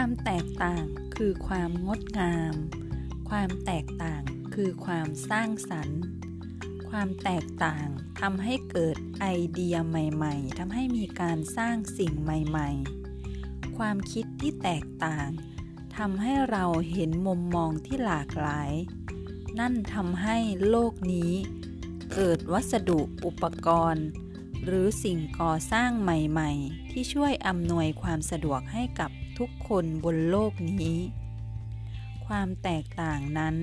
ความแตกต่างคือความงดงาม ความแตกต่างคือความสร้างสรรค์ ความแตกต่างทำให้เกิดไอเดียใหม่ๆทำให้มีการสร้างสิ่งใหม่ๆ ความคิดที่แตกต่างทำให้เราเห็นมุมมองที่หลากหลาย นั่นทำให้โลกนี้ เกิดวัสดุอุปกรณ์ หรือสิ่งก่อสร้างใหม่ๆ ที่ช่วยอำนวยความสะดวกให้กับทุกคนบนโลกนี้ ความแตกต่างนั้น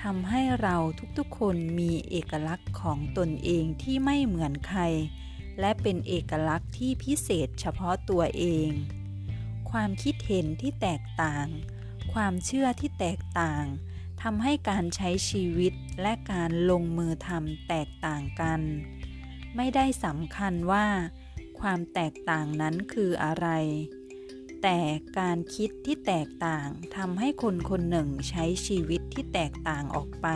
ทำให้เราทุกๆคนมีเอกลักษณ์ของตนเองที่ไม่เหมือนใคร และเป็นเอกลักษณ์ที่พิเศษเฉพาะตัวเอง ความคิดเห็นที่แตกต่าง ความเชื่อที่แตกต่างทำให้การใช้ชีวิตและการลงมือทำแตกต่างกัน ไม่ได้สำคัญว่า ความแตกต่างนั้นคืออะไร แต่การคิดที่แตกต่างทำให้คนคนหนึ่งใช้ชีวิตที่แตกต่างออกไป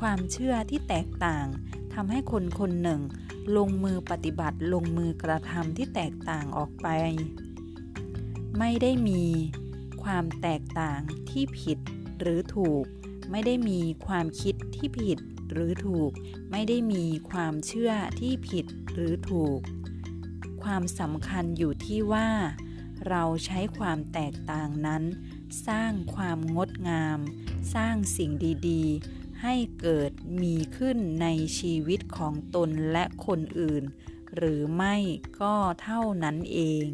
ความเชื่อที่แตกต่างทำให้คนคนหนึ่ง ลงมือปฏิบัติลงมือกระทำที่แตกต่างออกไป ไม่ได้มีความแตกต่างที่ผิดหรือถูก ไม่ได้มีความคิดที่ผิด หรือถูก ไม่ได้มีความเชื่อที่ผิดหรือถูก ความสำคัญอยู่ที่ว่า เราใช้ความแตกต่างนั้น สร้างความงดงาม สร้างสิ่งดีๆ ให้เกิดมีขึ้นในชีวิตของตนและคนอื่น หรือไม่ก็เท่านั้นเอง